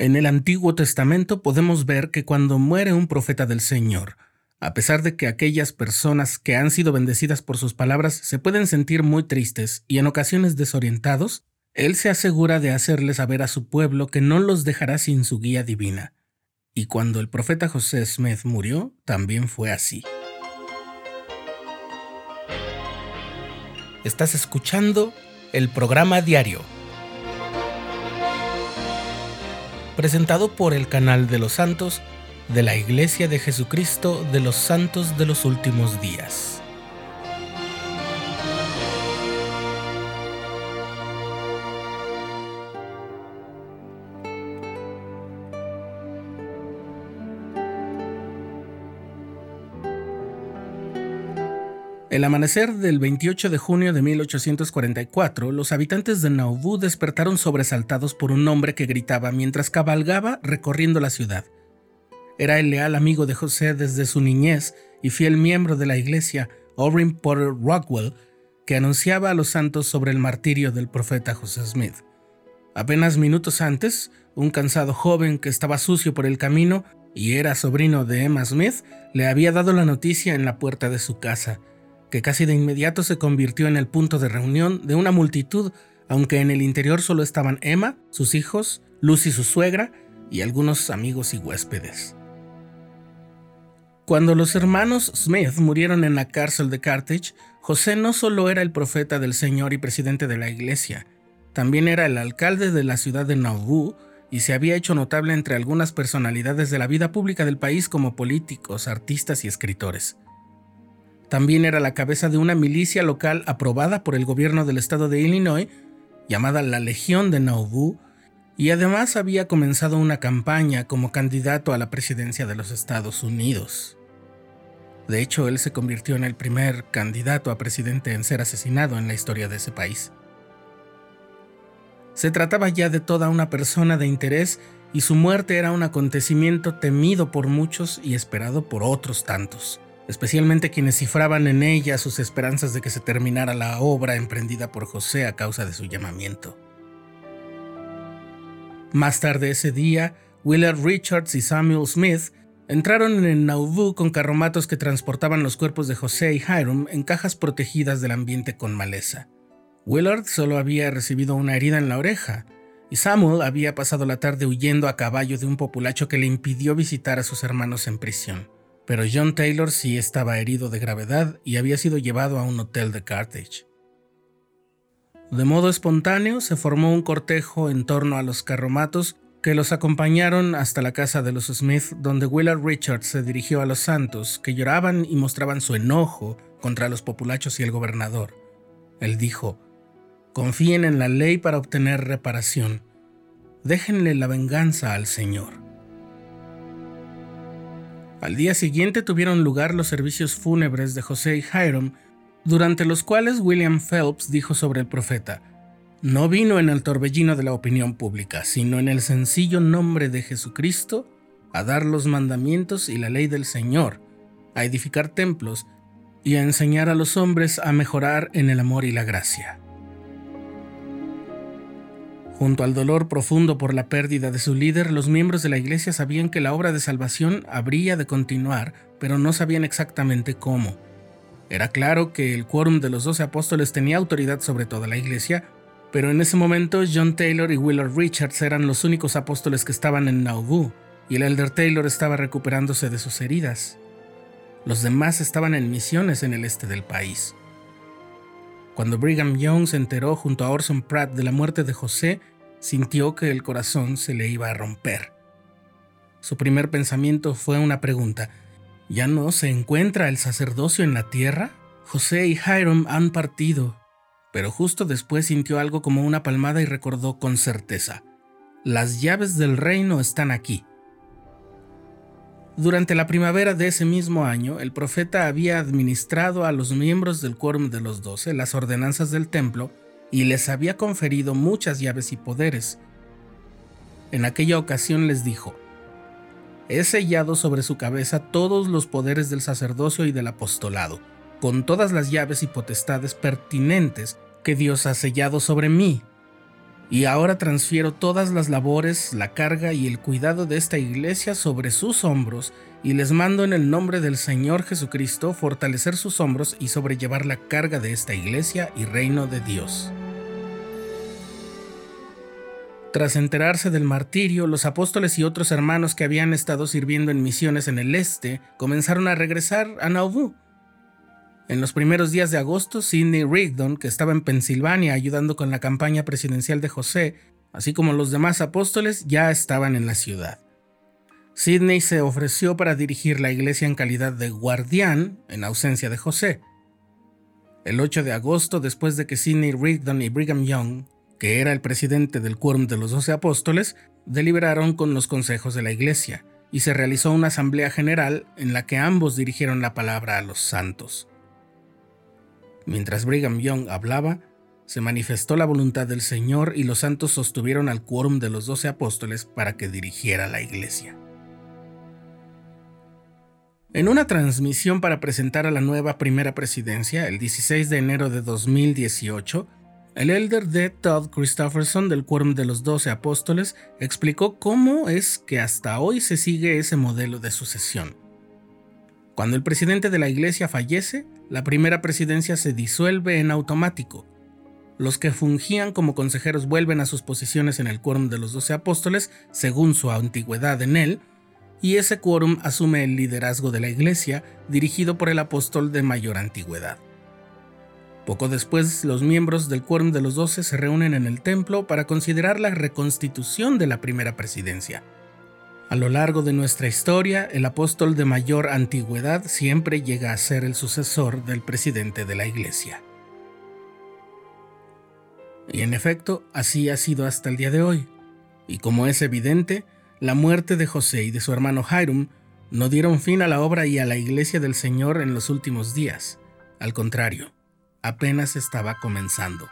En el Antiguo Testamento podemos ver que cuando muere un profeta del Señor, a pesar de que aquellas personas que han sido bendecidas por sus palabras se pueden sentir muy tristes y en ocasiones desorientados, Él se asegura de hacerles saber a su pueblo que no los dejará sin su guía divina. Y cuando el profeta José Smith murió, también fue así. Estás escuchando el programa diario presentado por el canal de los santos de la Iglesia de Jesucristo de los Santos de los Últimos Días. El amanecer del 28 de junio de 1844, los habitantes de Nauvoo despertaron sobresaltados por un hombre que gritaba mientras cabalgaba recorriendo la ciudad. Era el leal amigo de José desde su niñez y fiel miembro de la iglesia, Orrin Porter Rockwell, que anunciaba a los santos sobre el martirio del profeta José Smith. Apenas minutos antes, un cansado joven que estaba sucio por el camino y era sobrino de Emma Smith le había dado la noticia en la puerta de su casa que casi de inmediato se convirtió en el punto de reunión de una multitud, aunque en el interior solo estaban Emma, sus hijos, Lucy su suegra y algunos amigos y huéspedes. Cuando los hermanos Smith murieron en la cárcel de Carthage, José no solo era el profeta del Señor y presidente de la iglesia, también era el alcalde de la ciudad de Nauvoo y se había hecho notable entre algunas personalidades de la vida pública del país como políticos, artistas y escritores. También era la cabeza de una milicia local aprobada por el gobierno del estado de Illinois, llamada la Legión de Nauvoo, y además había comenzado una campaña como candidato a la presidencia de los Estados Unidos. De hecho, él se convirtió en el primer candidato a presidente en ser asesinado en la historia de ese país. Se trataba ya de toda una persona de interés y su muerte era un acontecimiento temido por muchos y esperado por otros tantos especialmente quienes cifraban en ella sus esperanzas de que se terminara la obra emprendida por José a causa de su llamamiento. Más tarde ese día, Willard Richards y Samuel Smith entraron en Nauvoo con carromatos que transportaban los cuerpos de José y Hiram en cajas protegidas del ambiente con maleza. Willard solo había recibido una herida en la oreja, y Samuel había pasado la tarde huyendo a caballo de un populacho que le impidió visitar a sus hermanos en prisión pero John Taylor sí estaba herido de gravedad y había sido llevado a un hotel de Carthage. De modo espontáneo se formó un cortejo en torno a los carromatos que los acompañaron hasta la casa de los Smith, donde Willard Richards se dirigió a los santos, que lloraban y mostraban su enojo contra los populachos y el gobernador. Él dijo, confíen en la ley para obtener reparación, déjenle la venganza al Señor. Al día siguiente tuvieron lugar los servicios fúnebres de José y Hiram, durante los cuales William Phelps dijo sobre el profeta, no vino en el torbellino de la opinión pública, sino en el sencillo nombre de Jesucristo, a dar los mandamientos y la ley del Señor, a edificar templos y a enseñar a los hombres a mejorar en el amor y la gracia. Junto al dolor profundo por la pérdida de su líder, los miembros de la iglesia sabían que la obra de salvación habría de continuar, pero no sabían exactamente cómo. Era claro que el quórum de los doce apóstoles tenía autoridad sobre toda la iglesia, pero en ese momento John Taylor y Willard Richards eran los únicos apóstoles que estaban en Nauvoo, y el elder Taylor estaba recuperándose de sus heridas. Los demás estaban en misiones en el este del país. Cuando Brigham Young se enteró junto a Orson Pratt de la muerte de José, sintió que el corazón se le iba a romper. Su primer pensamiento fue una pregunta. ¿Ya no se encuentra el sacerdocio en la tierra? José y Hiram han partido. Pero justo después sintió algo como una palmada y recordó con certeza. Las llaves del reino están aquí. Durante la primavera de ese mismo año, el profeta había administrado a los miembros del quórum de los doce las ordenanzas del templo y les había conferido muchas llaves y poderes. En aquella ocasión les dijo, He sellado sobre su cabeza todos los poderes del sacerdocio y del apostolado, con todas las llaves y potestades pertinentes que Dios ha sellado sobre mí. y ahora transfiero todas las labores, la carga y el cuidado de esta iglesia sobre sus hombros y les mando en el nombre del Señor Jesucristo fortalecer sus hombros y sobrellevar la carga de esta iglesia y reino de Dios. Tras enterarse del martirio, los apóstoles y otros hermanos que habían estado sirviendo en misiones en el este comenzaron a regresar a Nauvoo. En los primeros días de agosto, Sidney Rigdon, que estaba en Pensilvania ayudando con la campaña presidencial de José, así como los demás apóstoles, ya estaban en la ciudad. Sidney se ofreció para dirigir la iglesia en calidad de guardián en ausencia de José. El 8 de agosto, después de que Sidney Rigdon y Brigham Young que era el presidente del quórum de los doce apóstoles, deliberaron con los consejos de la iglesia, y se realizó una asamblea general en la que ambos dirigieron la palabra a los santos. Mientras Brigham Young hablaba, se manifestó la voluntad del Señor y los santos sostuvieron al quórum de los doce apóstoles para que dirigiera la iglesia. En una transmisión para presentar a la nueva primera presidencia, el 16 de enero de 2018, el elder de Todd Christofferson del Quórum de los Doce Apóstoles explicó cómo es que hasta hoy se sigue ese modelo de sucesión. Cuando el presidente de la iglesia fallece, la primera presidencia se disuelve en automático. Los que fungían como consejeros vuelven a sus posiciones en el Quórum de los Doce Apóstoles según su antigüedad en él, y ese quórum asume el liderazgo de la iglesia dirigido por el apóstol de mayor antigüedad. Poco después, los miembros del Quórum de los Doce se reúnen en el templo para considerar la reconstitución de la primera presidencia. A lo largo de nuestra historia, el apóstol de mayor antigüedad siempre llega a ser el sucesor del presidente de la iglesia. Y en efecto, así ha sido hasta el día de hoy. Y como es evidente, la muerte de José y de su hermano Hiram no dieron fin a la obra y a la iglesia del Señor en los últimos días. Al contrario, apenas estaba comenzando.